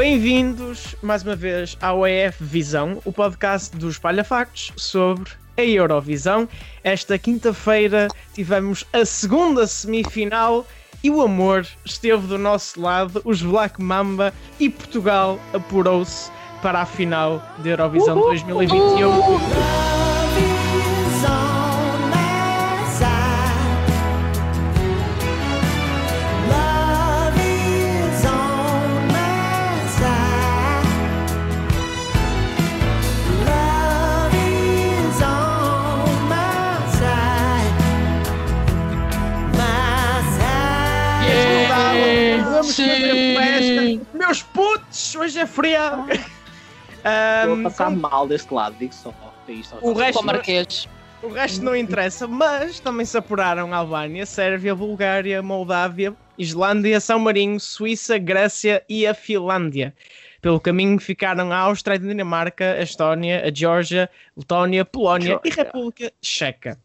Bem-vindos mais uma vez ao EF Visão, o podcast dos Palhafactos sobre a Eurovisão. Esta quinta-feira tivemos a segunda semifinal e o amor esteve do nosso lado. Os Black Mamba e Portugal apurou-se para a final da Eurovisão 2021. Vamos fazer festa. Meus putos, hoje é feriado. Estou a passar mal deste lado, digo só. Isto, O resto, Marquês. o resto não interessa, mas também se apuraram Albânia, Sérvia, Bulgária, Moldávia, Islândia, São Marinho, Suíça, Grécia e a Finlândia. Pelo caminho ficaram a Áustria, a Dinamarca, a Estónia, a Geórgia, Letónia, Polónia e Geórgia. República Checa.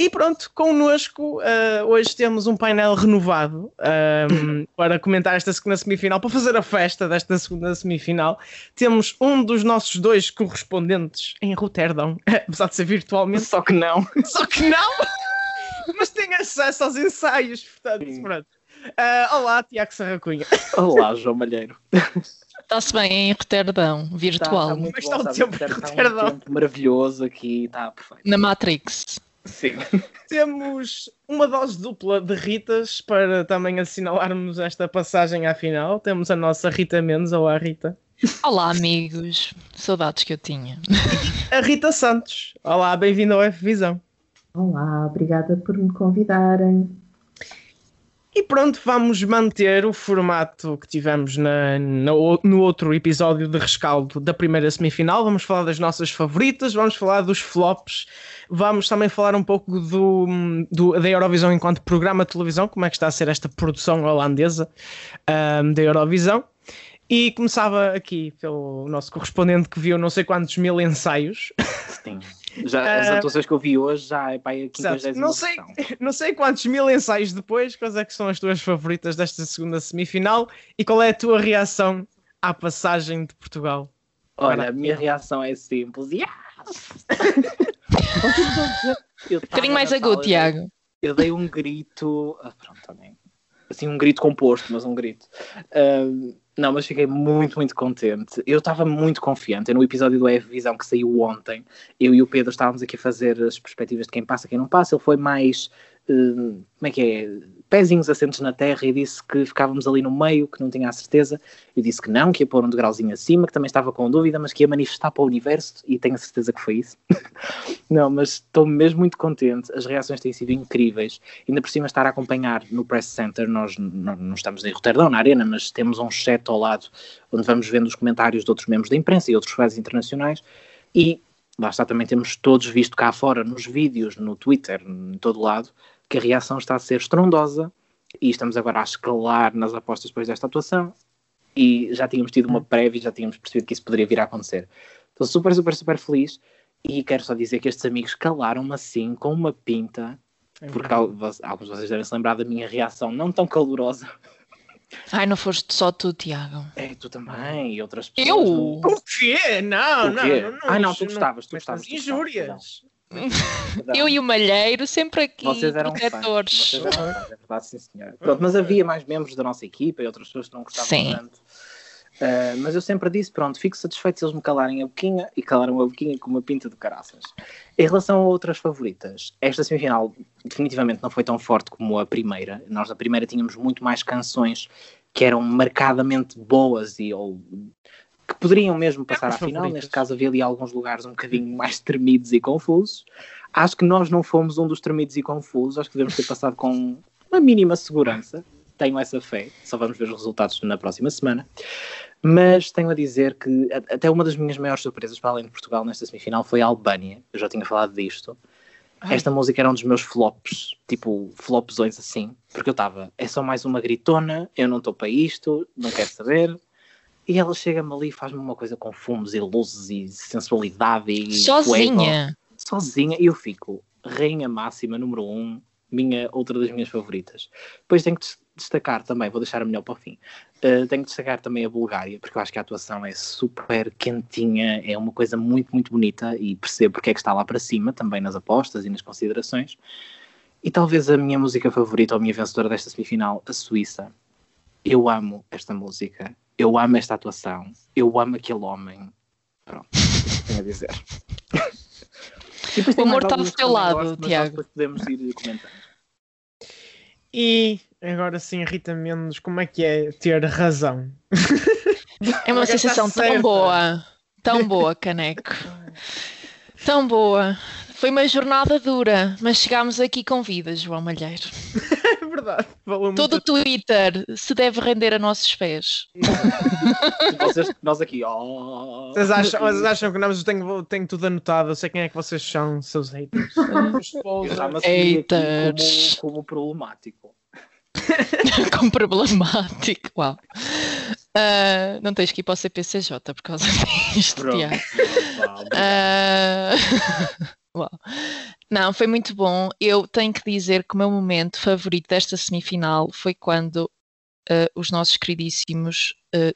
E pronto, connosco ah, hoje temos um painel renovado ahm, para comentar esta segunda semifinal, para fazer a festa desta segunda semifinal. Temos um dos nossos dois correspondentes em Roterdão, apesar de ser virtualmente, Só que não. só que não! Mas tem acesso aos ensaios, portanto, Sim. pronto. Ah, olá, Tiago Sarracunha. Olá, João Malheiro. Está-se bem em Roterdão, virtual, Tá- tá muito Mas bom, está um sabe? tempo Está um Roterdão. tempo maravilhoso aqui, está perfeito. na Matrix. Sim. Temos uma dose dupla de Ritas para também assinalarmos esta passagem à final. Temos a nossa Rita Mendes, ou a Rita. Olá, amigos. Saudades que eu tinha. A Rita Santos. Olá, bem-vindo ao F Visão. Olá, obrigada por me convidarem. E pronto, vamos manter o formato que tivemos na- no outro episódio de rescaldo da primeira semifinal. Vamos falar das nossas favoritas, vamos falar dos flops, vamos também falar um pouco do, do- da Eurovisão enquanto programa de televisão, como é que está a ser esta produção holandesa ahm, da Eurovisão. E começava aqui pelo nosso correspondente que viu não sei quantos mil ensaios. Sim. Já, as Ah. atuações que eu vi hoje já é para aí a Exato. 50 Não sei, não sei quantos mil ensaios depois, quais é que são as tuas favoritas desta segunda semifinal e qual é a tua reação à passagem de Portugal? Olha, a minha reação é simples. Yes! Eu Um bocadinho mais agudo, Tiago. Eu dei um grito. Ah, pronto, também. Assim, um grito composto, mas um grito. Ahm, não, mas fiquei muito, muito contente. Eu estava muito confiante. No episódio do EF Visão que saiu ontem, eu e o Pedro estávamos aqui a fazer as perspectivas de quem passa, quem não passa. Ele foi mais. Como é que é? Pezinhos assentos na terra e disse que ficávamos ali no meio, que não tinha a certeza. Eu disse que não, que ia pôr um degrauzinho acima, que também estava com dúvida, mas que ia manifestar para o universo e tenho a certeza que foi isso. não, mas estou mesmo muito contente. As reações têm sido incríveis ainda por cima estar a acompanhar no Press Center, nós não, não estamos em Roterdão, na arena, mas temos um chat ao lado onde vamos vendo os comentários de outros membros da imprensa e outros fãs internacionais e lá está, também temos todos visto cá fora, nos vídeos, no Twitter, em todo lado, que a reação está a ser estrondosa e estamos agora a escalar nas apostas depois desta atuação e já tínhamos tido uma prévia e já tínhamos percebido que isso poderia vir a acontecer. Estou super, super, super feliz e quero só dizer que estes amigos calaram-me assim, com uma pinta, porque al- vos- alguns de vocês devem se lembrar da minha reação não tão calorosa. Ai, não foste só tu, Tiago. É, tu também e outras pessoas. Eu? não- O quê? Não, O não, quê? não, não. Ah, não, tu gostavas, tu gostavas, tu Injúrias. Perdão. Eu e o Malheiro sempre aqui, Vocês eram protetores. vocês eram fãs, é verdade, sim senhora. Pronto, mas havia mais membros da nossa equipa e outras pessoas que não gostavam Sim. tanto. Ah, mas eu sempre disse, pronto, fico satisfeito se eles me calarem a boquinha e calaram a boquinha com uma pinta de caraças. Em relação a outras favoritas, esta semifinal definitivamente não foi tão forte como a primeira. Nós na primeira tínhamos muito mais canções que eram marcadamente boas e ou que poderiam mesmo passar as à final. Neste caso havia ali alguns lugares um bocadinho mais tremidos e confusos. Acho que nós não fomos um dos tremidos e confusos. Acho que devemos ter passado com uma mínima segurança. Tenho essa fé. Só vamos ver os resultados na próxima semana. Mas tenho a dizer que até uma das minhas maiores surpresas, para além de Portugal, nesta semifinal, foi a Albânia. Eu já tinha falado disto. Ai. Esta música era um dos meus flops, tipo flopzões assim, porque eu estava, é só mais uma gritona, eu não estou para isto, não quero saber. E ela chega-me ali e faz-me uma coisa com fumos e luzes e sensualidade e. Sozinha. sozinha e eu fico rainha máxima número um, minha outra das minhas favoritas. Depois tenho que des- destacar também, vou deixar a melhor para o fim. Uh, tenho que destacar também a Bulgária, porque eu acho que a atuação é super quentinha, é uma coisa muito, muito bonita e percebo porque é que está lá para cima, também nas apostas e nas considerações. E talvez a minha música favorita ou a minha vencedora desta semifinal, a Suíça. Eu amo esta música, eu amo esta atuação, eu amo aquele homem. Pronto, tenho a dizer. O amor está do teu lado, Tiago. podemos ir comentando. E agora sim, Rita Mendes, como é que é ter razão? É uma sensação tão certa. boa. Tão boa, caneco. Tão boa. Foi uma jornada dura, mas chegámos aqui com vida, João Malheiro. É verdade. Valeu Todo o. Twitter se deve render a nossos pés. Vocês- nós aqui, oh, Vocês acham, vocês acham que não, mas eu tenho, tenho tudo anotado. Eu sei quem é que vocês são, seus haters. Haters. como, como problemático. com problemático. Uau. Ah, não tens que ir para o CPCJ por causa disto, Pronto. Tiago. Ah, Uau. Não, foi muito bom. Eu tenho que dizer que o meu momento favorito desta semifinal foi quando ah, os nossos queridíssimos ah,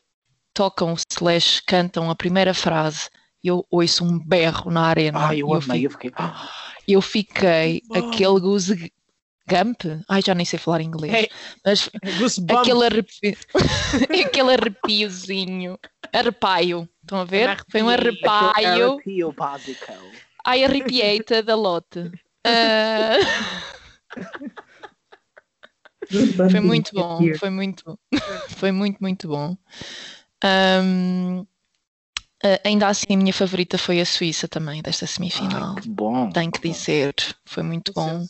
tocam slash cantam a primeira frase e eu ouço um berro na arena. Ai, eu e amei, eu fiquei. ah, eu fiquei Bom. aquele goose gump. Ai, já nem sei falar inglês. Hey, Mas Goosebumps. aquele, arrepio, aquele arrepiozinho. Arrepaio. Estão a ver? Foi um Arrepio. arrepaio. arrepio básico. Ai, arrepiei-te da lote. Ah, foi muito bom. Foi muito, foi muito, muito bom. Ahm, ah, ainda assim, a minha favorita foi a Suíça também, desta semifinal. Ai, que bom. Tenho que dizer, foi muito bom.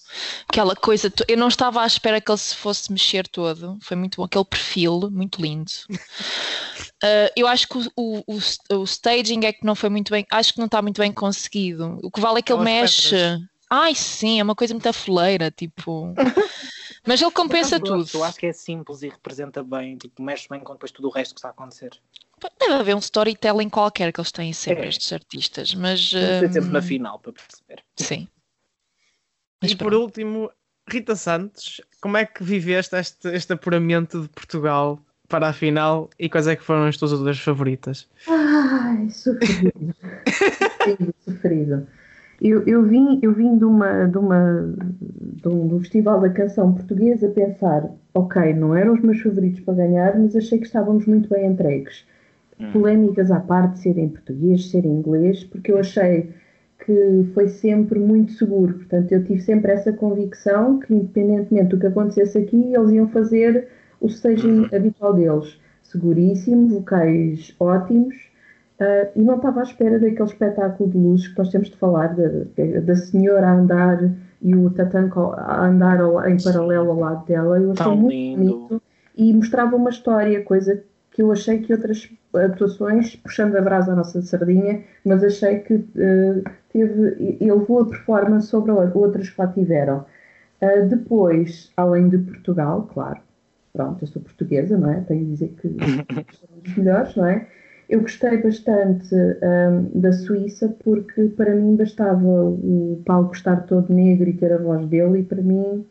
Aquela coisa, to- eu não estava à espera que ele se fosse mexer todo, foi muito bom. Aquele perfil, muito lindo. Uh, eu acho que o, o, o, staging é que não foi muito bem, acho que não está muito bem conseguido. O que vale é que ele mexe. pedras. Ai, sim, é uma coisa muito afoleira, tipo. Mas ele compensa Mas tudo. Eu acho que é simples e representa bem, tipo, mexe bem com depois tudo o resto que está a acontecer. Deve haver um storytelling qualquer que eles têm sempre, É. estes artistas, mas. Não sei sempre hum, na final para perceber. Sim. Mas E por pronto. último, Rita Santos, como é que viveste este, este apuramento de Portugal para a final e quais é que foram as tuas outras favoritas? Ai, sofrido. sofrido, sofrido. Eu, eu vim, eu vim de, uma, de, uma, de, um, de um festival da canção portuguesa a pensar, ok, não eram os meus favoritos para ganhar, mas achei que estávamos muito bem entregues. Hum. Polémicas à parte, ser em português, ser em inglês, porque eu achei que foi sempre muito seguro. Portanto, eu tive sempre essa convicção que, independentemente do que acontecesse aqui, eles iam fazer o staging habitual deles. Seguríssimo, vocais ótimos, ah, e não estava à espera daquele espetáculo de luzes que nós temos de falar, da, da senhora a andar e o tatanco a andar ao- em paralelo ao lado dela. Eu achei Tão muito lindo. bonito e mostrava uma história, coisa que eu achei que outras atuações, puxando a brasa à nossa sardinha, mas achei que eh, teve, ele levou a performance sobre outras que lá tiveram. Ah, depois, além de Portugal, claro, pronto, eu sou portuguesa, não é? Tenho de dizer que são dos melhores, não é? Eu gostei bastante ahm, da Suíça porque para mim bastava o palco estar todo negro e ter a voz dele e para mim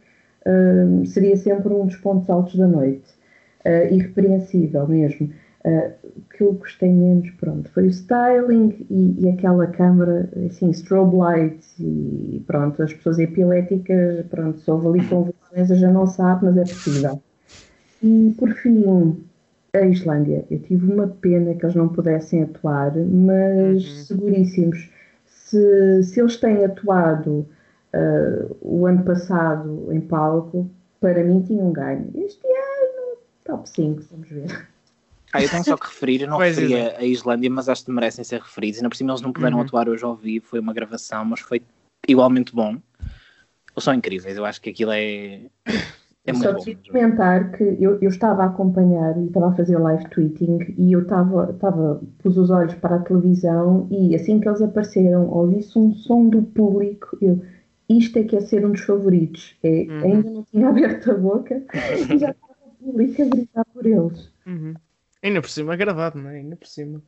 ahm, seria sempre um dos pontos altos da noite. Ah, irrepreensível mesmo. O que eu gostei menos, pronto, foi o styling e, e aquela câmara, assim, strobe lights e pronto, as pessoas epiléticas, pronto, se houve ali convulsões, já não sabe, mas é possível. E por fim, a Islândia. Eu tive uma pena que eles não pudessem atuar, mas Uhum. seguríssimos. Se, se eles têm atuado ah, o ano passado em palco, para mim tinham ganho. Este ano, top 5, vamos ver. Ah, eu tenho só que referir, eu não Pois, referi exato. a, Islândia, mas acho que merecem ser referidos. Ainda por cima eles não puderam Uhum. atuar hoje ao vivo, foi uma gravação, mas foi igualmente bom. Eles são incríveis, eu acho que aquilo é, é muito Só bom. preciso comentar que eu, eu estava a acompanhar e estava a fazer live tweeting e eu estava, estava, pus os olhos para a televisão e assim que eles apareceram, ouvi-se um som do público, eu, isto é que é ser um dos favoritos. É, Uhum. Ainda não tinha aberto a boca e já estava o público a gritar por eles. Uhum. Ainda por cima, gravado, não é? Ainda por cima.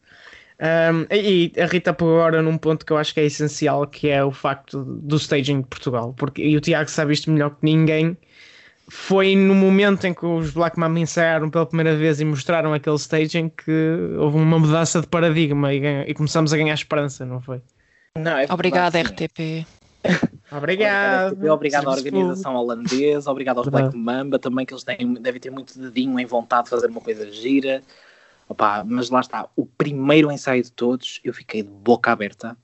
Um, e e a Rita pegou agora num ponto que eu acho que é essencial, que é o facto do staging de Portugal. Porque, e o Tiago sabe isto melhor que ninguém. foi no momento em que os Black Mamba ensaiaram pela primeira vez e mostraram aquele staging que houve uma mudança de paradigma e, ganha- e começamos a ganhar esperança, não foi? Não, é Obrigada. RTP. Obrigado. Obrigado, obrigado à organização holandesa, obrigado aos. Black Mamba também, que eles têm, devem ter muito dedinho em vontade de fazer uma coisa gira. Opa, mas lá está, o primeiro ensaio de todos, eu fiquei de boca aberta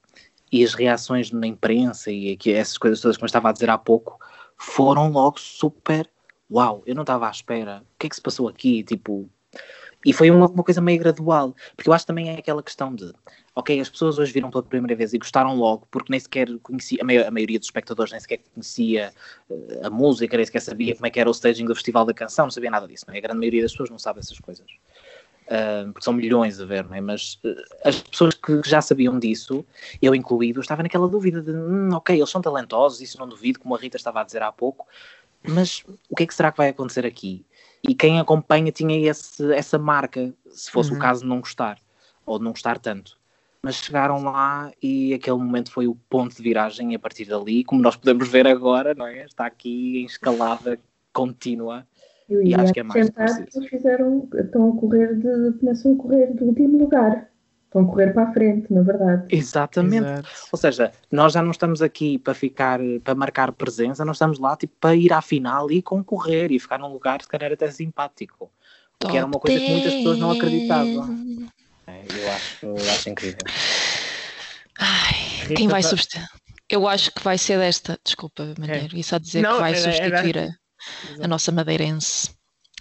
e as reações na imprensa e aqui, essas coisas todas que eu estava a dizer há pouco foram logo super uau, eu não estava à espera. O que é que se passou aqui? Tipo, e foi uma, uma coisa meio gradual, porque eu acho também é aquela questão de ok, as pessoas hoje viram pela primeira vez e gostaram logo, porque nem sequer conhecia, a, mai- a maioria dos espectadores nem sequer conhecia eh, a música, nem sequer sabia como é que era o staging do Festival da Canção, não sabia nada disso, não é? A grande maioria das pessoas não sabe essas coisas. Ah, porque são milhões a ver, não é? Mas eh, as pessoas que já sabiam disso, eu incluído, estava naquela dúvida de, hum, ok, eles são talentosos, isso não duvido, como a Rita estava a dizer há pouco, mas o que é que será que vai acontecer aqui? E quem acompanha tinha esse, essa marca, se fosse Uhum. o caso de não gostar, ou de não gostar tanto. Mas chegaram lá e aquele momento foi o ponto de viragem e a partir dali, como nós podemos ver agora, não é? Está aqui em escalada contínua. E ia acho que é mais que preciso. fizeram, estão a correr de, começam a correr do último lugar. Estão a correr para a frente, na verdade. Exatamente. Exato. Ou seja, nós já não estamos aqui para ficar, para marcar presença, nós estamos lá tipo, para ir à final e concorrer e ficar num lugar, se calhar, até simpático. O que era uma coisa que muitas pessoas não acreditavam. É, eu, acho, eu acho incrível. Ai, Rita quem vai tá- substituir? Eu acho que vai ser desta. Desculpa, Malheiro. Ia só dizer Não, que vai era- era- substituir a, a nossa madeirense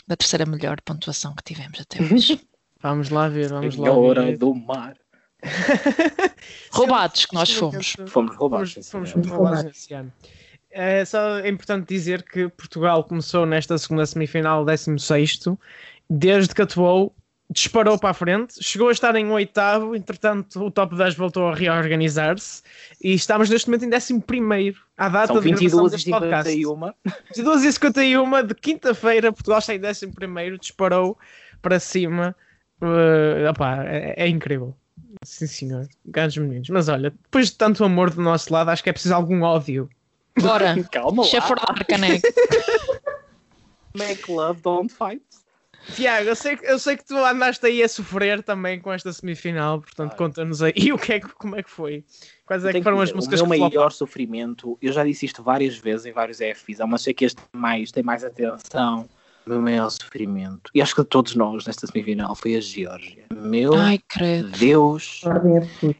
da terceira melhor pontuação que tivemos até hoje. Vamos lá ver, vamos lá Senhora ver. do mar. Roubados que nós fomos. Fomos roubados. Fomos, fomos muito roubados nesse ano. É, só é importante dizer que Portugal começou nesta segunda semifinal 16 desde que atuou, disparou para a frente, chegou a estar em oitavo, entretanto o top 10 voltou a reorganizar-se e estamos neste momento em 11 à data São de gravação 22 e deste podcast. 51. 22 e 51 de quinta-feira, Portugal está em 11 disparou para cima. Uh, opá, é, é incrível. Sim, senhor. Grandes meninos. Mas olha, depois de tanto amor do nosso lado, acho que é preciso algum ódio. Bora, Calma deixa lá. fordar, caneco. Make love, don't fight. Tiago, eu sei, que- eu sei que tu andaste aí a sofrer também com esta semifinal, portanto, Ah. conta-nos aí o que é, que- como é que foi. Quais é que foram que as músicas o que meu floparam? maior sofrimento, eu já disse isto várias vezes em vários EFs, mas sei que este mais, tem mais atenção. O meu maior sofrimento, e acho que de todos nós nesta semifinal, foi a Geórgia. Meu Ai, credo. Deus.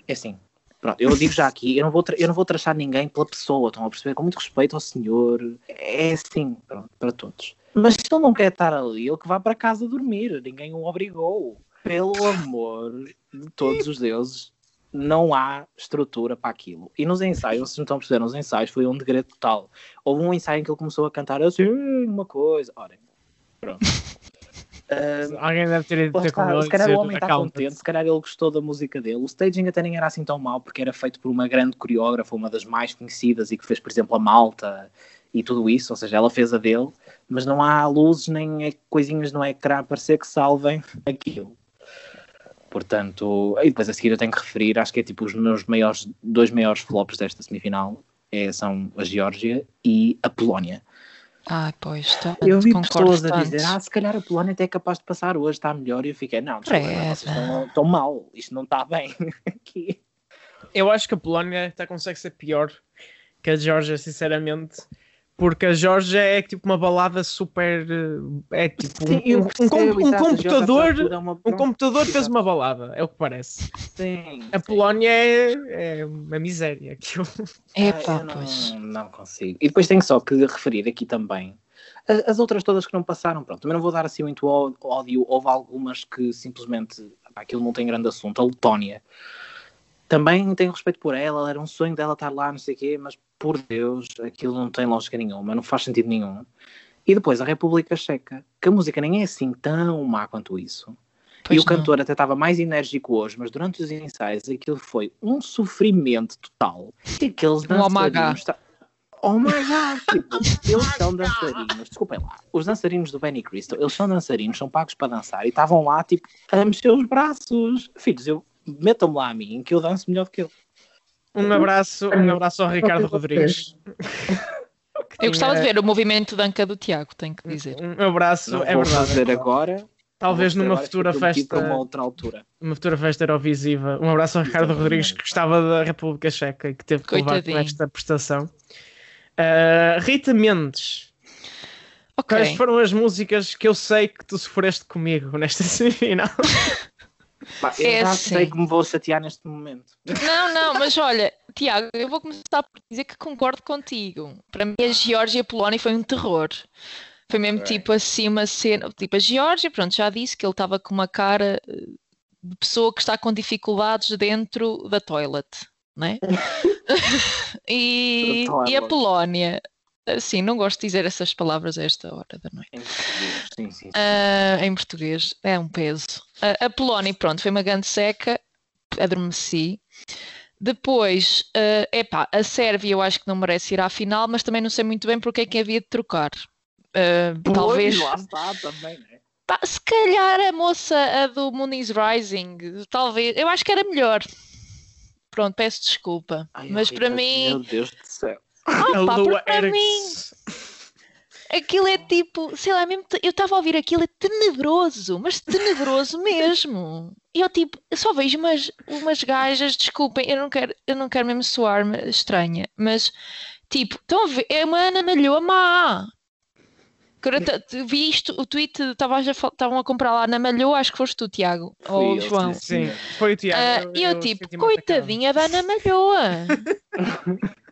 É assim, pronto, eu digo já aqui, eu não, vou eu não vou trachar ninguém pela pessoa, estão a perceber? Com muito respeito ao senhor, é assim, pronto, para todos. Mas se ele não quer estar ali, ele que vá para casa dormir, ninguém o obrigou. Pelo amor de todos os deuses, não há estrutura para aquilo. E nos ensaios, vocês não estão a perceber, nos ensaios foi um degredo total. Houve um ensaio em que ele começou a cantar assim, uma coisa, olhem, pronto. Ah, Alguém deve ter ido ter com ele se calhar o homem está contente, se calhar ele gostou da música dele. O staging até nem era assim tão mau, porque era feito por uma grande coreógrafa, uma das mais conhecidas e que fez, por exemplo, a Malta e tudo isso. Ou seja, ela fez a dele, mas não há luzes nem é- coisinhas no ecrã a aparecer que salvem aquilo. Portanto, e depois a seguir eu tenho que referir, acho que é tipo os meus maiores, dois maiores flops desta semifinal é, são a Geórgia e a Polónia. Ai, pois, Eu vi concordo pessoas a tanto. dizer, ah, se calhar a Polónia até é capaz de passar hoje, está melhor. E eu fiquei, não, desculpa, Credo. vocês estão, estão mal, isto não está bem aqui. Eu acho que a Polónia até consegue ser pior que a Geórgia, sinceramente. Porque a Geórgia é tipo uma balada super. eh, É tipo um, eu um- um um Geórgia computador. uma- Um computador fez uma balada, é o que parece. Sim, A sim. Polónia é, é uma miséria. Aquilo. Epá, Ah, eu pois. não, não consigo. E depois tenho só que referir aqui também as outras todas que não passaram. Pronto, também não vou dar assim muito ódio. Houve algumas que simplesmente pá, aquilo não tem grande assunto. A Letónia também tenho respeito por ela. Era um sonho dela estar lá, não sei o quê, mas por Deus, aquilo não tem lógica nenhuma, não faz sentido nenhum. E depois a República Checa, que a música nem é assim tão má quanto isso. Pois e o não. cantor até estava mais enérgico hoje, mas durante os ensaios aquilo foi um sofrimento total. E aqueles oh my God. dançarinos. ta- Oh my god! Tipo, eles são dançarinos, desculpem lá. Os dançarinos do Benny Crystal, eles são dançarinos, são pagos para dançar e estavam lá, tipo, a mexer os braços. Filhos, eu metam-me lá a mim, que eu danço melhor do que ele. Um abraço, um abraço ao Ricardo Rodrigues. Eu gostava de Tinha- ver o movimento de anca do Tiago, tenho que dizer. Um abraço, Não é vou verdade. fazer agora. Talvez numa futura festa, Para uma outra altura. uma futura festa Eurovisiva. Um abraço ao Ricardo Exatamente. Rodrigues que gostava da República Checa e que teve que levar com Coitadinho. esta prestação. Ah, Rita Mendes, Ok. quais foram as músicas que eu sei que tu sofreste comigo nesta semifinal? Pá, eu É já assim. sei que me vou chatear neste momento. Não, não, mas olha, Tiago, eu vou começar por dizer que concordo contigo. Para mim, a Geórgia e a Polónia foi um terror. Foi mesmo Ok. tipo assim uma cena. Tipo, a Geórgia, pronto, já disse que ele estava com uma cara eh, de pessoa que está com dificuldades dentro da toilet, né? e, e a. Polónia, assim, não gosto de dizer essas palavras a esta hora da noite. Em português, Sim, sim, sim. Ah, em português, é um peso. Ah, a Polónia, pronto, foi uma grande seca, adormeci. Depois, ah, epá, a Sérvia eu acho que não merece ir à final, mas também não sei muito bem porque é que havia de trocar. Ah, Pois, talvez, lá está também, né? pá, se calhar a moça a do Moon is Rising, talvez, eu acho que era melhor. Pronto, peço desculpa, Ai, mas para mim, Meu Deus do céu. Ah, a pá, Lua para mim. Aquilo é tipo, sei lá, mesmo, eu estava a ouvir aquilo, é tenebroso, mas tenebroso mesmo. Eu tipo, eu só vejo umas, umas gajas, desculpem, eu não quero, eu não quero mesmo soar-me estranha, mas tipo, estão a ver, é uma Ana Malhoa má. Vi isto, o tweet, estavam a comprar lá na Malhoa, acho que foste tu, Tiago, ou Fui eu, João. sim, foi o Tiago. Ah, E eu, tipo, coitadinha da Ana Malhoa.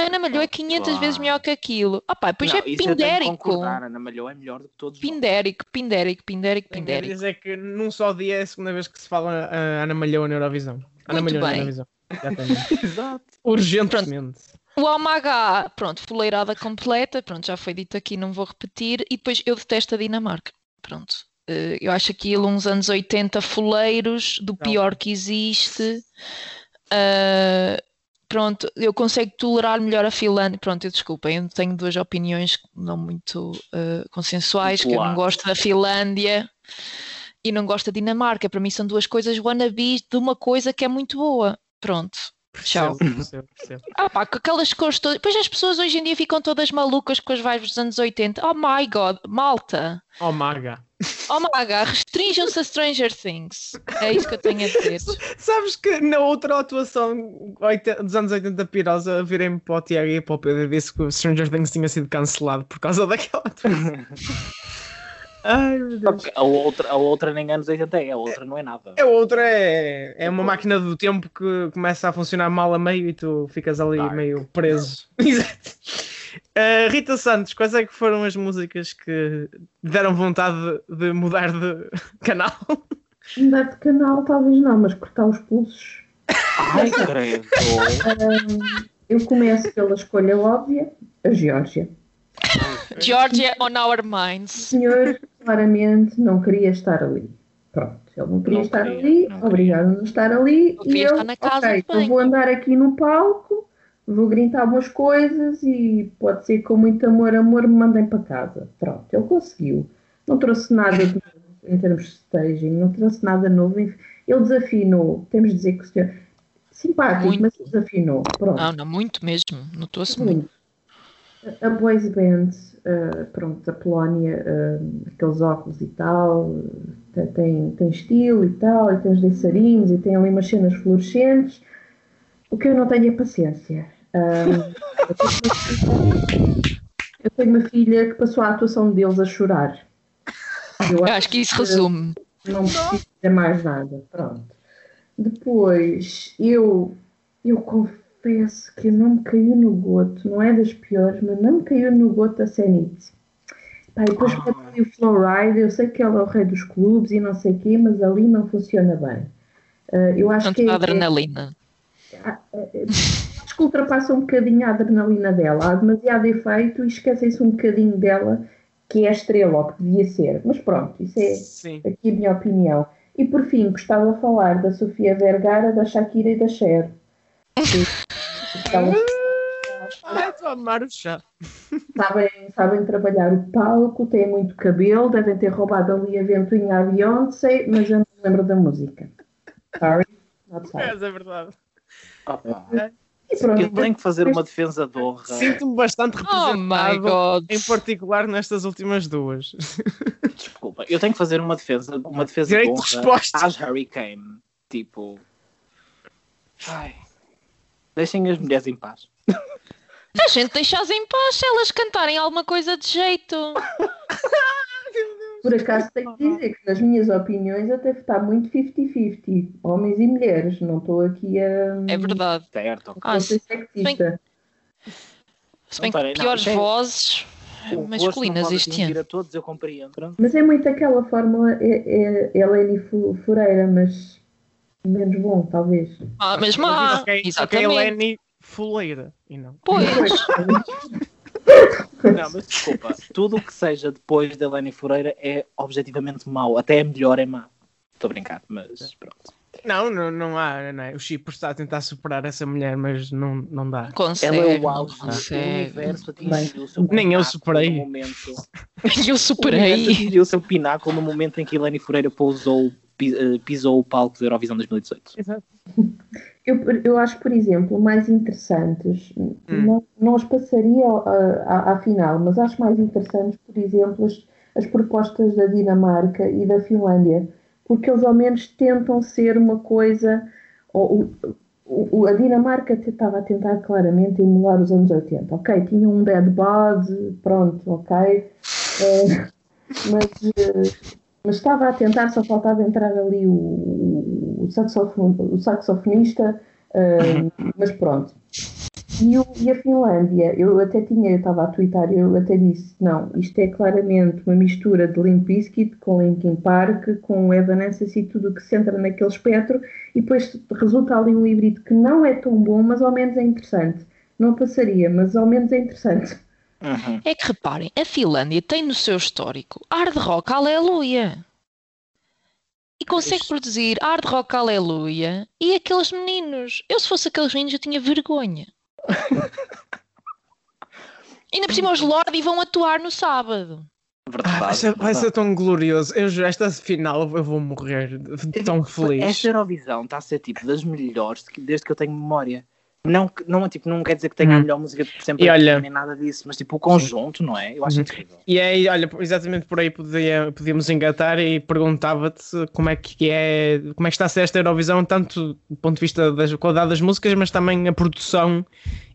A Ana Malhoa é 500 Opa. vezes melhor que aquilo. Ah pá, depois Não, é pindérico. Ana Malhou é melhor do que todos nós. Pindérico, pindérico, pindérico, pindérico. dizer que num só dia é a segunda vez que se fala a Ana Malhou na Eurovisão. Ana Muito Malhou na. Eurovisão. Exatamente. Exato. Urgentemente. O Almagá, pronto, fuleirada completa, pronto, já foi dito aqui, não vou repetir. E depois eu detesto a Dinamarca. Pronto. Eh, eu acho aquilo uns anos 80 fuleiros, do pior que existe. Ah, pronto, eu consigo tolerar melhor a Finlândia. Pronto, eu desculpem, eu tenho duas opiniões não muito ah, consensuais, que eu não gosto da Finlândia e não gosto da Dinamarca. Para mim são duas coisas wannabes de uma coisa que é muito boa. Pronto. Tchau. Percebo, percebo, percebo. Ah pá, com aquelas cores todas. Depois as pessoas hoje em dia ficam todas malucas com as vibes dos anos 80. Oh my god, malta! Oh, Maga. Oh my god, restringam-se a Stranger Things. É isso que eu tenho a dizer. Sabes que na outra atuação dos anos 80 pirosa, virei-me para o Tiago e para o Pedro e disse que o Stranger Things tinha sido cancelado por causa daquela atuação. Ai meu Deus. A outra, a outra nem anos 80 é, a outra não é nada. A outra é, é uma máquina do tempo que começa a funcionar mal a meio e tu ficas ali Dark. meio preso. Exato. Uh, Rita Santos, quais é que foram as músicas que deram vontade de, mudar de canal? Mudar de canal, talvez não, mas cortar os pulsos. Ai, credo. Eu começo pela escolha óbvia, a Geórgia. Georgia on our O minds. senhor claramente não queria estar ali. Pronto, ele não queria Não estar queria, ali, não obrigado a não estar ali. Não E eu, estar na casa ok, eu vou andar aqui no palco, vou gritar umas coisas e pode ser que com muito amor, amor, me mandem para casa. Pronto, ele conseguiu. Não trouxe nada de novo em termos de staging, não trouxe nada novo. Ele desafinou, temos de dizer que o senhor. Simpático, Muito. mas desafinou. Pronto. Não, não, muito mesmo. Notou-se muito. Muito. A boys band, eh, pronto, a Polónia, eh, aqueles óculos e tal, eh, tem, tem estilo e tal, e tem os dançarinos e tem ali umas cenas fluorescentes. O que eu não tenho é paciência. Ahm, eu, tenho uma filha, que passou a atuação deles a chorar. Eu Acho que isso resume. não preciso dizer mais nada. Pronto. Depois, eu, eu confesso que não me caiu no goto, não é das piores, mas não me caiu no goto a Zenit. Pá, e depois Ah. o Flowride, eu sei que ela é o rei dos clubes e não sei o quê, mas ali não funciona bem. Ah, eu acho Não que é, adrenalina. acho que ultrapassa um bocadinho a adrenalina dela. Há demasiado efeito e esquecem-se um bocadinho dela, que é a estrela, ou que devia ser. Mas pronto, isso é Sim. aqui a minha opinião. E por fim, gostava de falar da Sofia Vergara, da Shakira e da Cher. Elas Ai, estou a amar o chá. sabem, sabem trabalhar o palco, têm muito cabelo, devem ter roubado ali a ventoinha à Beyoncé, mas eu não me lembro da música. Sorry, not sorry. Mas é verdade. Opa. Pronto, Eu tenho que fazer uma defesa de honra. Sinto-me bastante Oh my representado, god. em particular nestas últimas duas. Desculpa, eu tenho que fazer uma defesa, uma defesa Direito de de honra resposta. às Hurricane. Tipo. Ai. Deixem as mulheres em paz. A gente deixa-as em paz se elas cantarem alguma coisa de jeito. por acaso tenho que dizer que nas minhas opiniões até está muito 50-50, homens e mulheres. Não estou aqui a, É verdade. Certo. Ah, se sexista. se bem Não, que não, piores é- vozes O gosto masculinas não este ano. a todos, eu compreendo. Mas é muito aquela fórmula é, é Eleni Fu- Fureira, mas menos bom, talvez. Ah, mas má. ok, ok, Exatamente. Lenny fuleira. E não. Pois. Não, mas desculpa, tudo o que seja depois da Eleni Fureira é objetivamente mau. Até é melhor, é má. Estou a brincar, mas pronto. Não, não, não há, não é? O Chipre está a tentar superar essa mulher, mas não, não dá. Consegue. Ela é o auge do universo atingiu o seu Nem eu superei. momento. Eu O superei. atingiu o seu pináculo no momento em que Eleni Fureira pousou, pisou o palco da Eurovisão 2018. Exato. Eu, eu acho, por exemplo, mais interessantes, não, não os passaria à, à, à final, mas acho mais interessantes, por exemplo, as, as propostas da Dinamarca e da Finlândia, porque eles ao menos tentam ser uma coisa. ou o, a Dinamarca estava a tentar claramente emular os anos 80, ok? Tinha um dead bod, pronto, ok? Eh, mas, eh, mas estava a tentar, só faltava entrar ali o, o, saxofon, o saxofonista, eh, mas pronto. E, e a Finlândia, eu até tinha, eu estava a twittar, eu até disse, não, isto é claramente uma mistura de Limp Bizkit com Linkin Park, com Evanescence e tudo o que se entra naquele espectro, e depois resulta ali um híbrido que não é tão bom, mas ao menos é interessante. Não passaria, mas ao menos é interessante. Uhum. É que reparem, a Finlândia tem no seu histórico hard rock aleluia. E consegue Pois. produzir hard rock aleluia e aqueles meninos. Eu se fosse aqueles meninos eu tinha vergonha. Ainda por cima os Lordi vão atuar no sábado. Verdade. Ah, vai, ser, vai ser tão glorioso. Eu juro, esta final eu vou morrer de tão feliz. Esta Eurovisão está a ser tipo das melhores desde que eu tenho memória. Não, não, tipo, não quer dizer que tenha a Hum. melhor música de sempre E olha- nem nada disso, mas tipo o conjunto, não é? Eu acho Uhum. incrível. E aí, olha, exatamente por aí podia, podíamos engatar e perguntava-te como é que é, como é que está a ser esta Eurovisão, tanto do ponto de vista da qualidade das músicas, mas também a produção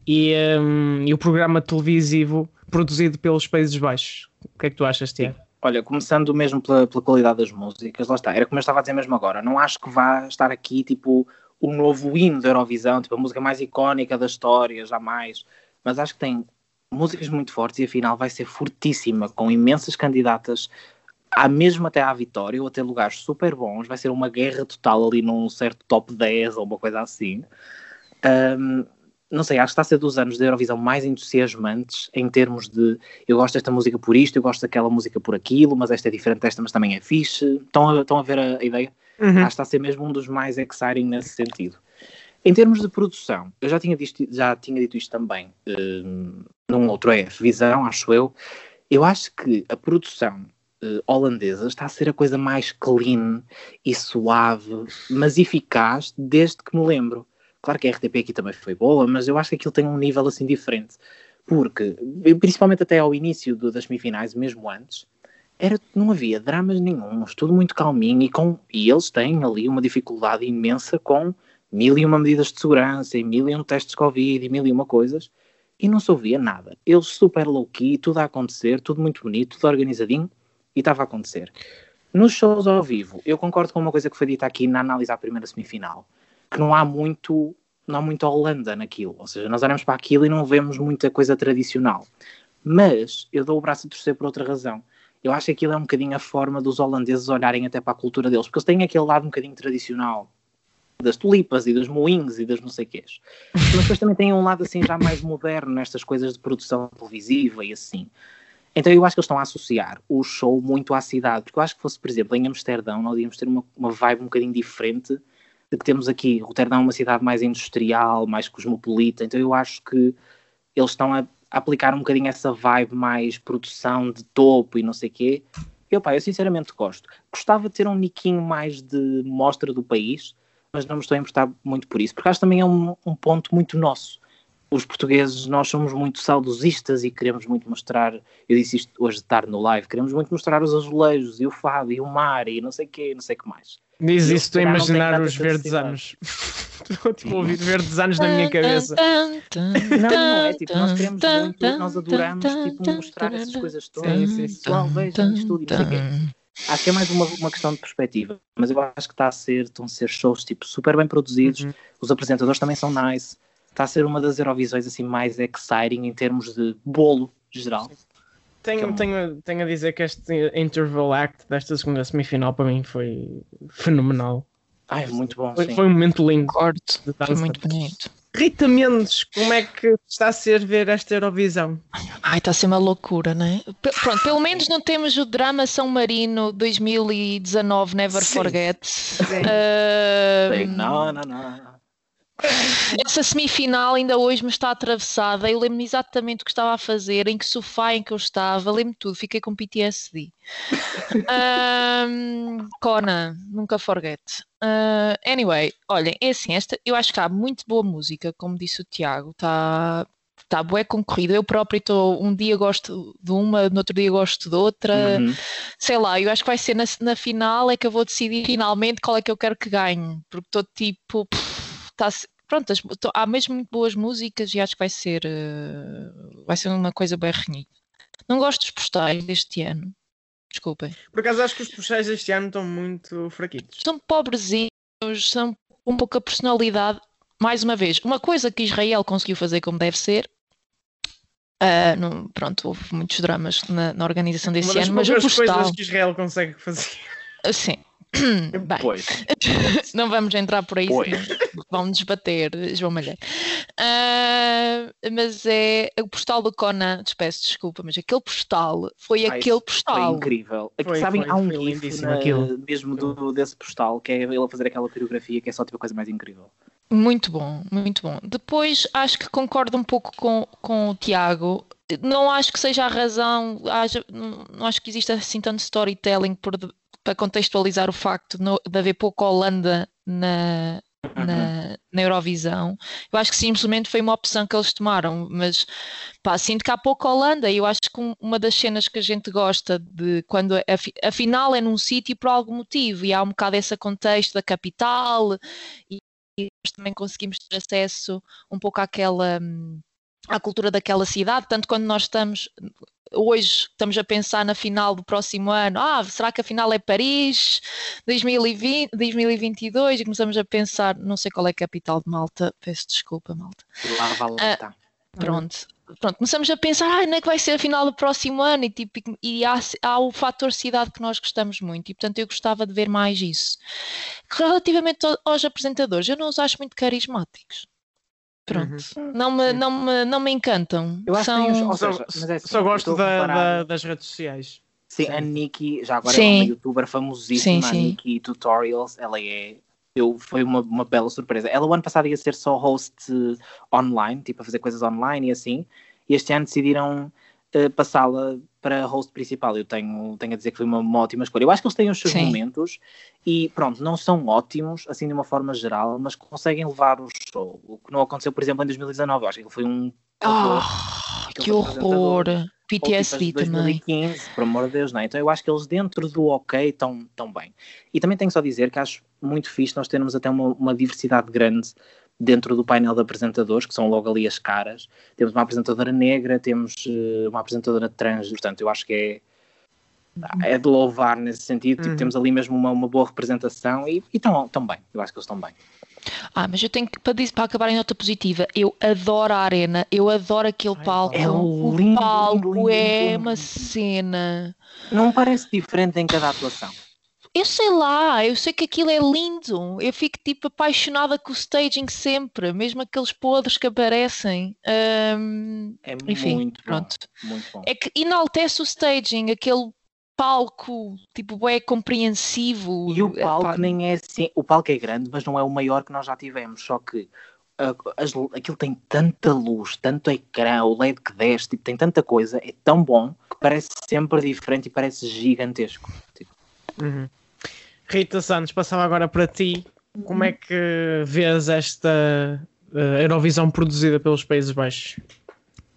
e, hum, e o programa televisivo produzido pelos Países Baixos. O que é que tu achas, Tiago? Olha, começando mesmo pela, pela qualidade das músicas, lá está, era como eu estava a dizer mesmo agora, não acho que vá estar aqui tipo o novo hino da Eurovisão, tipo a música mais icónica da história, jamais, mas acho que tem músicas muito fortes e afinal vai ser fortíssima, com imensas candidatas, há mesmo até à vitória ou até lugares super bons, vai ser uma guerra total ali num certo top 10 ou uma coisa assim. Ahm, não sei, acho que está a ser dos anos da Eurovisão mais entusiasmantes em termos de eu gosto desta música por isto, eu gosto daquela música por aquilo, mas esta é diferente desta, mas também é fixe. Estão a, estão a ver a, a ideia? Uhum. Acho que está a ser mesmo um dos mais exciting nesse sentido. Em termos de produção, eu já tinha, visto, já tinha dito isto também hum, num outro EF Visão, acho eu. Eu acho que a produção eh, holandesa está a ser a coisa mais clean e suave, mas eficaz desde que me lembro. Claro que a RTP aqui também foi boa, mas eu acho que aquilo tem um nível assim diferente. Porque, principalmente até ao início do- das semifinais, mesmo antes, era, não havia dramas nenhums, tudo muito calminho e, com, e eles têm ali uma dificuldade imensa com mil e uma medidas de segurança e mil e um testes de Covid e mil e uma coisas e não se ouvia nada. Eles super low-key, tudo a acontecer, tudo muito bonito, tudo organizadinho e estava a acontecer. Nos shows ao vivo, eu concordo com uma coisa que foi dita aqui na análise à primeira semifinal, que não há muito não há muita Holanda naquilo, ou seja, nós olhamos para aquilo e não vemos muita coisa tradicional. Mas eu dou o braço a torcer por outra razão. Eu acho que aquilo é um bocadinho a forma dos holandeses olharem até para a cultura deles, porque eles têm aquele lado um bocadinho tradicional das tulipas e dos moinhos e das não sei quês. Mas depois também têm um lado assim já mais moderno nestas coisas de produção televisiva e assim. Então eu acho que eles estão a associar o show muito à cidade, porque eu acho que fosse, por exemplo, em Amsterdão, nós íamos ter uma, uma vibe um bocadinho diferente de que temos aqui. Roterdão é uma cidade mais industrial, mais cosmopolita, então eu acho que eles estão a, a aplicar um bocadinho essa vibe mais produção de topo e não sei quê. Eu, pá, eu sinceramente gosto. Gostava de ter um niquinho mais de mostra do país, mas não me estou a importar muito por isso, porque acho que também é um, um ponto muito nosso. os portugueses, nós somos muito saudosistas e queremos muito mostrar, eu disse isto hoje de tarde no live, queremos muito mostrar os azulejos e o fado e o mar e não sei o quê, não sei o que mais. Diz isso, estou a imaginar os verdes anos. Estou tipo a ouvir verdes anos na minha cabeça. Não, não é tipo, nós queremos muito, nós adoramos tipo, mostrar essas coisas todas. Sim, sim, sim. Pessoal, vejam isto tudo e não sei o quê. Acho que é mais uma, uma questão de perspectiva, mas eu acho que está a ser, estão a ser shows tipo, super bem produzidos, Uhum. os apresentadores também são nice, está a ser uma das Eurovisões assim mais exciting em termos de bolo geral. Tenho, Como? tenho, tenho a dizer que este interval act desta segunda semifinal para mim foi fenomenal. Ai, é muito bom, Foi, sim. foi um momento lindo. De Foi muito bonito. Rita Mendes, como é que está a ser ver esta Eurovisão? Ai, está a ser uma loucura, não é? Pe- Pronto, pelo menos não temos o drama São Marino 2019 Never Sim. Forget. Sei, Ahm, Não, não, não. Essa semifinal ainda hoje me está atravessada. Eu lembro-me exatamente o que estava a fazer, em que sofá em que eu estava, lembro-me tudo, fiquei com PTSD. Ahm, Conan, nunca forget. Ah, anyway, olhem, é assim, esta, eu acho que há muito boa música, como disse o Tiago, está tá bué concorrida. Eu próprio estou, um dia gosto de uma, no outro dia gosto de outra. Uhum. Sei lá, eu acho que vai ser na, na final é que eu vou decidir finalmente qual é que eu quero que ganhe, porque estou tipo, pff, tá, pronto, as- tô- há mesmo muito boas músicas e acho que vai ser, eh, vai ser uma coisa bem renhida. Não gosto dos postais deste ano, desculpem. Por acaso acho que os puxais este ano estão muito fraquitos. São pobrezinhos, são com pouca personalidade. Mais uma vez, uma coisa que Israel conseguiu fazer como deve ser. ah, não- pronto, houve muitos dramas na, na organização das ano, mas o postal, coisas que Israel consegue fazer. sim. Bem, Pois, não vamos entrar por aí, vão nos bater, João Malheiro. Ah, mas é o postal do Conan, peço desculpa, mas aquele postal foi Ai, aquele foi postal. incrível. Aqui, Foi, sabem, foi, há um foi gif lindíssimo na- aquilo. mesmo do, desse postal, que é ele a fazer aquela coreografia, que é só tipo a coisa mais incrível. Muito bom, muito bom. Depois acho que concordo um pouco com, com o Tiago. Não acho que seja a razão, haja- não não acho que exista assim tanto storytelling por para contextualizar o facto de, haver pouca Holanda na, na, na Eurovisão. Eu acho que simplesmente foi uma opção que eles tomaram, mas pá, sinto que há pouca Holanda e eu acho que um- uma das cenas que a gente gosta de quando a, fi- a final é num sítio por algum motivo e há um bocado esse contexto da capital e nós também conseguimos ter acesso um pouco àquela hum, à cultura daquela cidade, tanto quando nós estamos hoje estamos a pensar na final do próximo ano, ah, será que a final é Paris 2020, 2022 e começamos a pensar, não sei qual é a capital de Malta, peço desculpa Malta, Lá, vá lá, Ah, tá. pronto, pronto, começamos a pensar, ah, não é que vai ser a final do próximo ano e, tipo, e há, há o fator cidade que nós gostamos muito e portanto eu gostava de ver mais isso. Relativamente ao- aos apresentadores, eu não os acho muito carismáticos. Pronto, não, me, não, me, não me encantam. Eu acho que tem São... os- Só, seja, mas é assim, só eu gosto a da- da- das redes sociais. Sim, Sim. a Nikki, já agora Sim. é uma youtuber famosíssima, Sim, a sim. Nikki Tutorials, ela é. Eu, foi uma, uma bela surpresa. Ela o ano passado ia ser só host eh, online, tipo a fazer coisas online e assim, e este ano decidiram eh, passá-la para host principal. Eu tenho, tenho a dizer que foi uma, uma ótima escolha. Eu acho que eles têm os seus Sim. momentos e pronto, não são ótimos, assim de uma forma geral, mas conseguem levar o show. O que não aconteceu, por exemplo, em 2019. Eu acho que ele foi um. Ah, que horror! PTSD tipo também. 2015, por amor de Deus, não é? Então eu acho que eles dentro do ok estão tão bem. E também tenho só a dizer que acho muito fixe nós termos até uma, uma diversidade grande dentro do painel de apresentadores, que são logo ali as caras. Temos uma apresentadora negra, temos eh, uma apresentadora trans, portanto eu acho que é, é de louvar nesse sentido. Tipo, Uhum. temos ali mesmo uma, uma boa representação e estão tão bem. Eu acho que eles estão bem. Ah, mas eu tenho que, para, dizer- para acabar em nota positiva, eu adoro a arena, eu adoro aquele palco. é o lindo, palco lindo, lindo, é lindo, uma lindo. cena. Não parece diferente em cada atuação. Eu sei lá, eu sei que aquilo é lindo. Eu fico tipo apaixonada com o staging sempre, mesmo aqueles podres que aparecem. Ahm, É Enfim, muito bom. pronto. Muito bom. é que enaltece o staging, aquele palco tipo é compreensivo. E o É, palco nem é assim. O palco é grande, mas não é o maior que nós já tivemos. Só que ah, as- aquilo tem tanta luz, tanto ecrã, o LED que desce, tipo, tem tanta coisa, é tão bom que parece sempre diferente e parece gigantesco. Tipo, Uhum. Rita Santos, passava agora para ti. Como é que vês esta a Eurovisão produzida pelos Países Baixos?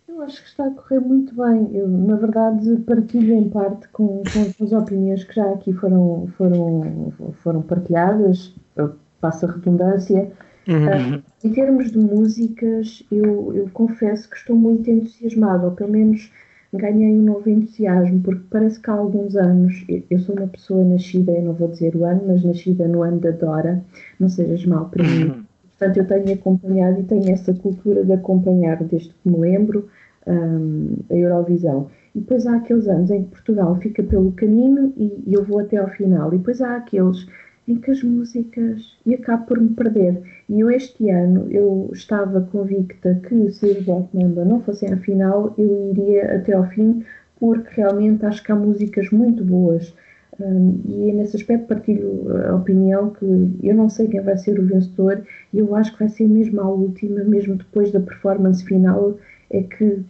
Eu acho que está a correr muito bem. Eu, na verdade, partilho em parte com, com as opiniões que já aqui foram, foram, foram partilhadas, eu passo a redundância. Uhum. Uh, em termos de músicas, eu, eu confesso que estou muito entusiasmada, ou pelo menos ganhei um novo entusiasmo, porque parece que há alguns anos, eu, sou uma pessoa nascida, eu não vou dizer o ano, mas nascida no ano da Dora, não sejas mal para mim. Portanto, eu tenho acompanhado e tenho essa cultura de acompanhar, desde que me lembro, um, a Eurovisão. E depois há aqueles anos em que Portugal fica pelo caminho e, e eu vou até ao final. E depois há aqueles em que as músicas e acabo por me perder. E eu este ano eu estava convicta que se os Black Mamba não fossem à final, eu iria até ao fim, porque realmente acho que há músicas muito boas. Um, e nesse aspecto partilho a opinião que eu não sei quem vai ser o vencedor e eu acho que vai ser mesmo a última, mesmo depois da performance final, é que,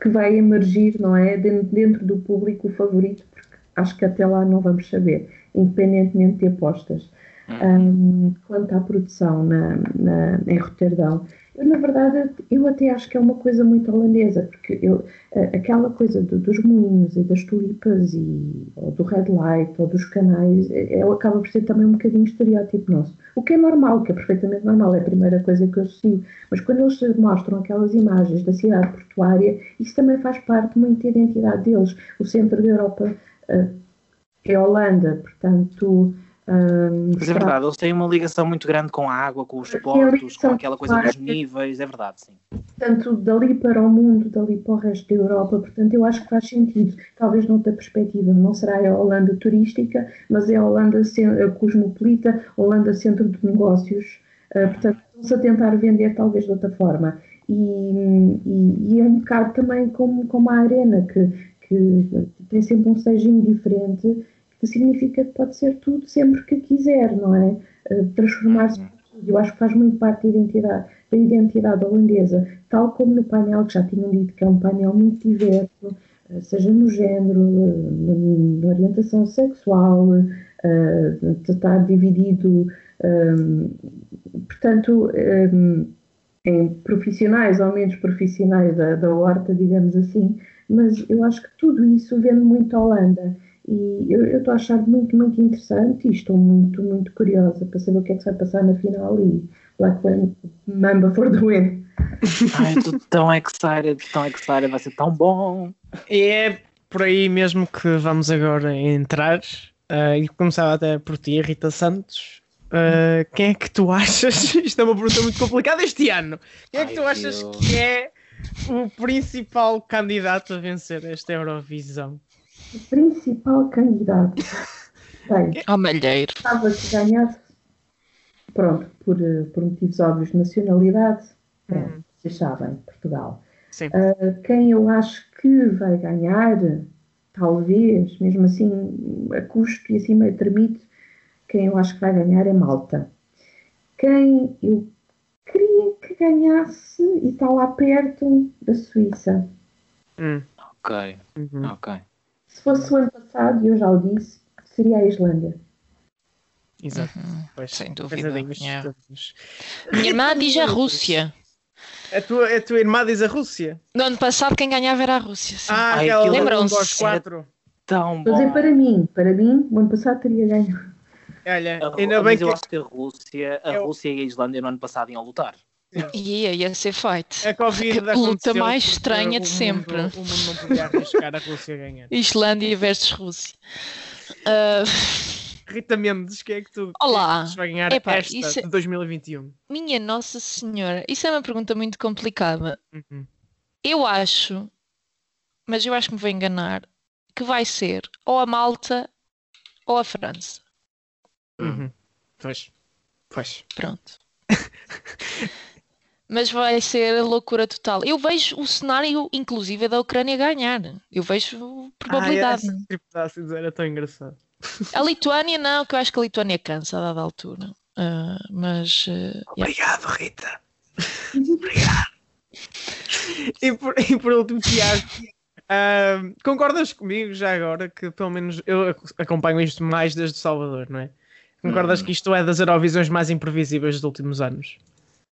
que vai emergir, não é? Dentro, dentro do público o favorito, porque acho que até lá não vamos saber, independentemente de apostas. Um, quanto à produção na, na, em Roterdão, eu, na verdade, eu até acho que é uma coisa muito holandesa, porque eu, aquela coisa do, dos moinhos e das tulipas e, ou do red light ou dos canais, é, acaba por ser também um bocadinho estereótipo nosso. O que é normal, que é perfeitamente normal, é a primeira coisa que eu associo. Mas quando eles mostram aquelas imagens da cidade portuária, isso também faz parte muito da identidade deles. O centro da Europa uh, é a Holanda, portanto um, Mas é verdade, eles têm uma ligação muito grande com a água, com os portos, com aquela coisa dos níveis, é verdade, sim. Tanto dali para o mundo, dali para o resto da Europa, portanto eu acho que faz sentido. Talvez noutra perspectiva, não será a Holanda turística, mas é a Holanda cosmopolita, Holanda centro de negócios, uh, portanto estão-se a tentar vender talvez de outra forma. E, e, e, é um bocado também como, como a Arena, que, que tem sempre um staging diferente que significa que pode ser tudo sempre que quiser, não é? Uh, Transformar-se uhum. Eu acho que faz muito parte da identidade, da identidade holandesa, tal como no painel, que já tinham dito que é um painel muito diverso, uh, seja no género, uh, na orientação sexual, está dividido, portanto, em profissionais ou menos profissionais da, da horta, digamos assim, mas eu acho que tudo isso vem muito a Holanda. E eu estou a achar muito, muito interessante e estou muito, muito curiosa para saber o que é que vai passar na final e Black Mamba for the win. Ai, estou tão excited, tão excited, vai ser tão bom. E é por aí mesmo que vamos agora entrar. Uh, e começava até por ti, Rita Santos. Uh, quem é que tu achas? Isto é uma pergunta muito complicada este ano. Quem é que tu achas que é o principal candidato a vencer esta Eurovisão? O principal candidato. Bem, Ao malheiro. Estava que ganhasse, pronto, por, por motivos óbvios de nacionalidade, pronto, hum. vocês sabem, Portugal. Uh, quem eu acho que vai ganhar, talvez, mesmo assim, a custo e assim meio termite, quem eu acho que vai ganhar é Malta. Quem eu queria que ganhasse e está lá perto da Suíça. Hum. Ok, uhum. ok. Se fosse o ano passado, e eu já o disse, seria a Islândia. Exato. Uhum, pois, sem dúvida. Yeah. Minha irmã diz a Rússia. A tua, a tua irmã diz a Rússia? No ano passado, quem ganhava era a Rússia. Sim. Ah, lembram-se? quatro. Tão bom. Mas é para mim, para mim, o ano passado teria ganho. Olha, ainda bem que. Eu acho que a Rússia, a eu... Rússia e a Islândia no ano passado iam lutar. Ia, ia ser feito. A Covid a luta mais estranha de sempre. Mundo, o mundo não podia arriscar a Rússia ganhar. Islândia versus Rússia. Uh... Rita Mendes, quem é que tu Olá. vai ganhar Epa, esta isso... de 2021? Minha Nossa Senhora, isso é uma pergunta muito complicada. Uhum. Eu acho, mas eu acho que me vou enganar, que vai ser ou a Malta ou a França. Uhum. Pois. Pois. Pronto. mas vai ser loucura total. Eu vejo o cenário, inclusive, da Ucrânia ganhar. Eu vejo probabilidade. Ah, é, era tão engraçado. A Lituânia não, que eu acho que a Lituânia cansa a dada altura. Uh, mas. Uh, Obrigado, yeah. Rita. Obrigado. e, por, e por último, Tiago, uh, concordas comigo já agora que pelo menos eu acompanho isto mais desde Salvador, não é? Concordas hum. que isto é das Eurovisões mais imprevisíveis dos últimos anos?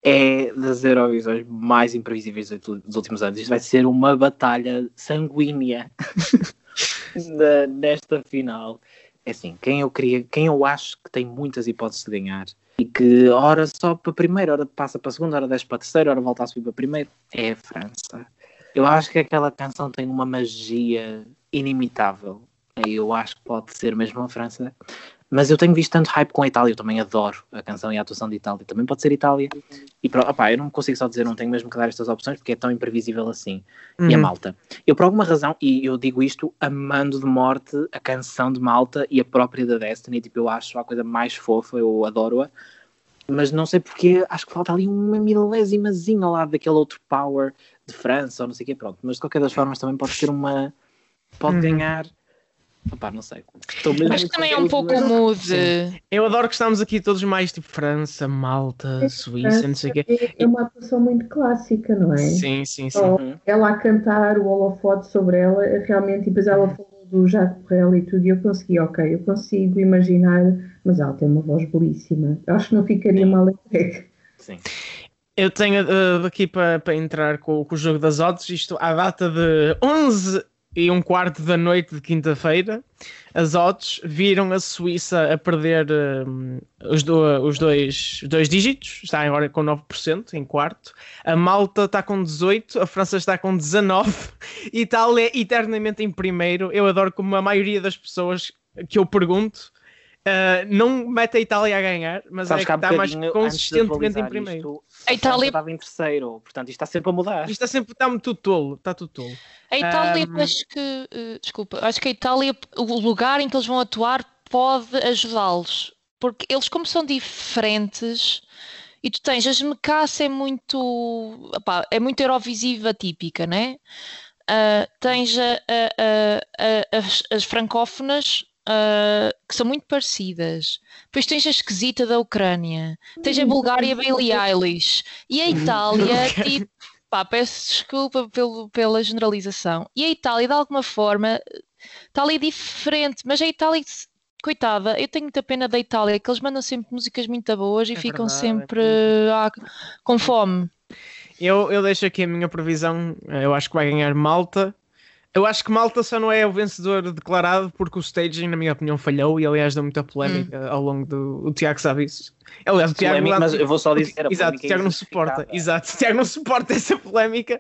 É das Eurovisões mais imprevisíveis dos últimos anos. Isto vai ser uma batalha sanguínea da- nesta final. É assim, quem eu queria, quem eu acho que tem muitas hipóteses de ganhar e que hora só para a primeira, hora passa para a segunda, hora desce para a terceira, hora volta a subir para a primeira, é a França. Eu acho que aquela canção tem uma magia inimitável. E Eu acho que pode ser mesmo a França. Mas eu tenho visto tanto hype com a Itália, eu também adoro a canção e a atuação de Itália. Também pode ser Itália. E pronto, opá, eu não consigo só dizer, não tenho mesmo que dar estas opções porque é tão imprevisível assim. E a Uhum. Malta. Eu, por alguma razão, e eu digo isto amando de morte a canção de Malta e a própria da Destiny, tipo, eu acho a coisa mais fofa, eu adoro-a. Mas não sei porque, acho que falta ali uma milésimazinha ao lado daquele outro power de França ou não sei o quê, pronto. Mas de qualquer das formas também pode ser uma. Pode Uhum. ganhar. Opá, não sei. Estou mesmo Acho que também é um pouco mas- mood. Eu adoro que estamos aqui todos mais tipo França, Malta, Suíça, não sei o quê. É, é uma atuação muito clássica, não é? Sim, sim, sim. Oh, Uhum. ela a cantar o holofote sobre ela, realmente, e depois ela falou do Jacques Brel e tudo, e eu consegui, ok, eu consigo imaginar, mas ela tem uma voz belíssima. Eu acho que não ficaria Sim. mal entregue. Sim. Eu tenho uh, aqui para para entrar com, com o jogo das odds, isto à data de 11 e um quarto da noite de quinta-feira, as odds viram a Suíça a perder um, os, do- os dois, dois dígitos, está agora com 9% em quarto, a Malta está com 18%, a França está com 19% e Itália é eternamente em primeiro. Eu adoro como a maioria das pessoas que eu pergunto uh, não mete a Itália a ganhar, mas Sabes é que que está mais consistentemente em primeiro. isto, A Itália- estava em terceiro, portanto isto está sempre a mudar. Isto está sempre está tudo tolo, está tudo tolo. A Itália, Ahm. acho que. eh, desculpa, acho que a Itália, o lugar em que eles vão atuar pode ajudá-los. Porque eles, como são diferentes, e tu tens. A Gemecaça é muito. opá, é muito Eurovisiva típica, né? Ah, tens a- a- a- a- as, as francófonas. Ah, que são muito parecidas. Depois tens a esquisita da Ucrânia. Tens a Bulgária Billie Eilish. E a Itália, tipo, pá, peço desculpa pelo, pela generalização. E a Itália, de alguma forma, está ali diferente, mas a Itália, coitada, eu tenho muita pena da Itália, que eles mandam sempre músicas muito boas e É ficam verdade, é sempre ah, com fome. Eu, eu deixo aqui a minha previsão. Eu acho que vai ganhar Malta. Eu acho que Malta só não é o vencedor declarado porque o staging, na minha opinião, falhou e aliás deu muita polémica ao longo do. O Tiago sabe isso. Aliás, o Tiago. Polémica, mas eu vou só o dizer a Exato, o Tiago não suporta. Exato, o Tiago não suporta essa polémica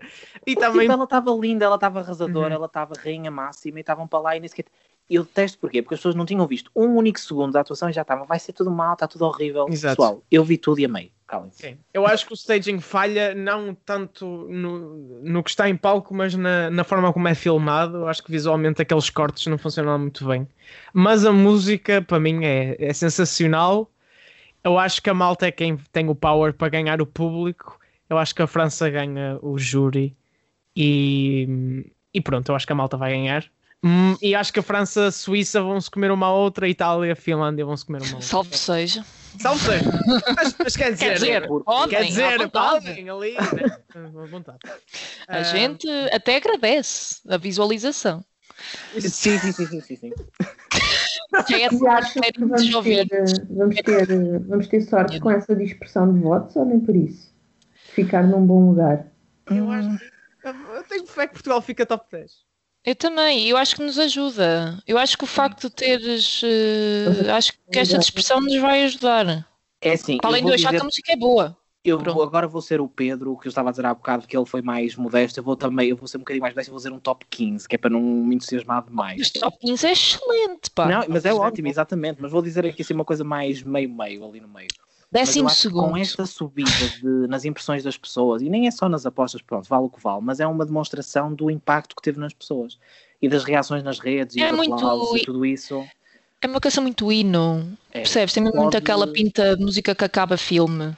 e Porque, também. tipo, ela estava linda, ela estava arrasadora, Uhum. ela estava rainha máxima e estavam para lá e nem sequer. Eu detesto porquê? Porque as pessoas não tinham visto um único segundo da atuação e já estavam, vai ser tudo mal, está tudo horrível. Exato. Pessoal, eu vi tudo e amei. Calem-se. Sim. Eu acho que o staging falha não tanto no, no que está em palco, mas na, na forma como é filmado. Eu acho que visualmente aqueles cortes não funcionam muito bem. Mas a música, para mim, é, é sensacional. Eu acho que a malta é quem tem o power para ganhar o público. Eu acho que a França ganha o júri. E, e pronto, eu acho que a malta vai ganhar. Hum, E acho que a França, a Suíça vão se comer uma à outra, a Itália, a Finlândia vão se comer uma outra. Salve seja. Salve seja. mas, mas quer dizer, Quer dizer, podem, Quer dizer, podem ali, né? à vontade. A Ah, gente até agradece a visualização. Sim, sim, sim, sim, sim, sim. Já é E vamos ter, vamos, ter, vamos ter sorte com essa dispersão de votos ou nem por isso? Ficar num bom lugar. Eu acho eu tenho fé que Portugal fica top 10. Eu também, eu acho que nos ajuda. Eu acho que o facto de teres. eh, acho que esta dispersão nos vai ajudar. É assim, Para além de eu achar que a música é boa. Eu vou- agora vou ser o Pedro, que eu estava a dizer há bocado que ele foi mais modesto. Eu vou também, eu vou ser um bocadinho mais modesto, eu vou dizer um top 15, que é para não me entusiasmar demais. Este top 15 é excelente, pá. Não, mas é Top 15 é ótimo, exatamente. Mas vou dizer aqui assim uma coisa mais meio-meio, ali no meio. Décimo segundo. Com esta subida de- nas impressões das pessoas, e nem é só nas apostas, pronto, vale o que vale, mas é uma demonstração do impacto que teve nas pessoas e das reações nas redes e É os muito- e tudo isso. É uma canção muito hino. É. Percebes? Tem muito Pode- aquela pinta de música que acaba filme.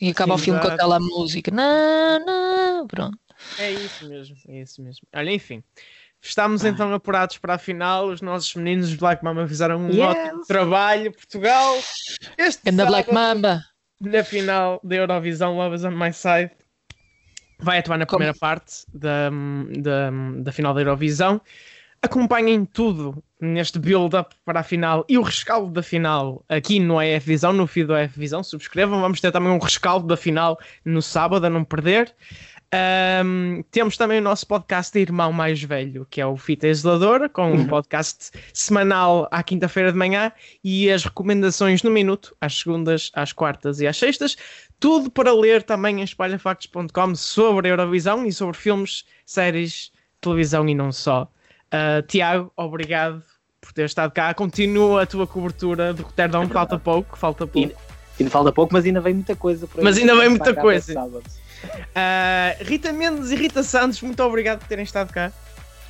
E acaba Sim, o filme com aquela música. Não, não, pronto. É isso mesmo, é isso mesmo. Olha, enfim. Estamos então apurados para a final. Os nossos meninos de Black Mama fizeram um Yes. ótimo trabalho. Portugal, este And the Black sábado, Mamba. na final da Eurovisão Love is on My Side, vai atuar na Como? primeira parte da, da, da final da Eurovisão. acompanhem tudo neste build-up para a final e o rescaldo da final aqui no EF Visão, no feed do EF Visão. Subscrevam, vamos ter também um rescaldo da final no sábado, a não perder. Um, temos também o nosso podcast de irmão mais velho, que é o Fita Isoladora, com um podcast semanal à quinta-feira de manhã e as recomendações no minuto, às segundas, às quartas e às sextas. Tudo para ler também em espalhafactos.com sobre a Eurovisão e sobre filmes, séries, televisão e não só. Uh, Tiago, obrigado por ter estado cá. Continua a tua cobertura de Roterdão, é falta pouco, falta pouco. Ainda, ainda, falta pouco, mas ainda vem muita coisa. Mas ainda vem muita coisa. Uh, Rita Mendes e Rita Santos, muito obrigado por terem estado cá.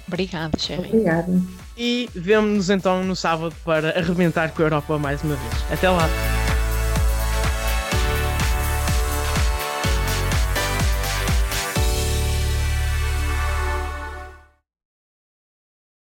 Obrigada, Sherry. Obrigada. E vemo-nos então no sábado para arrebentar com a Europa mais uma vez. Até lá.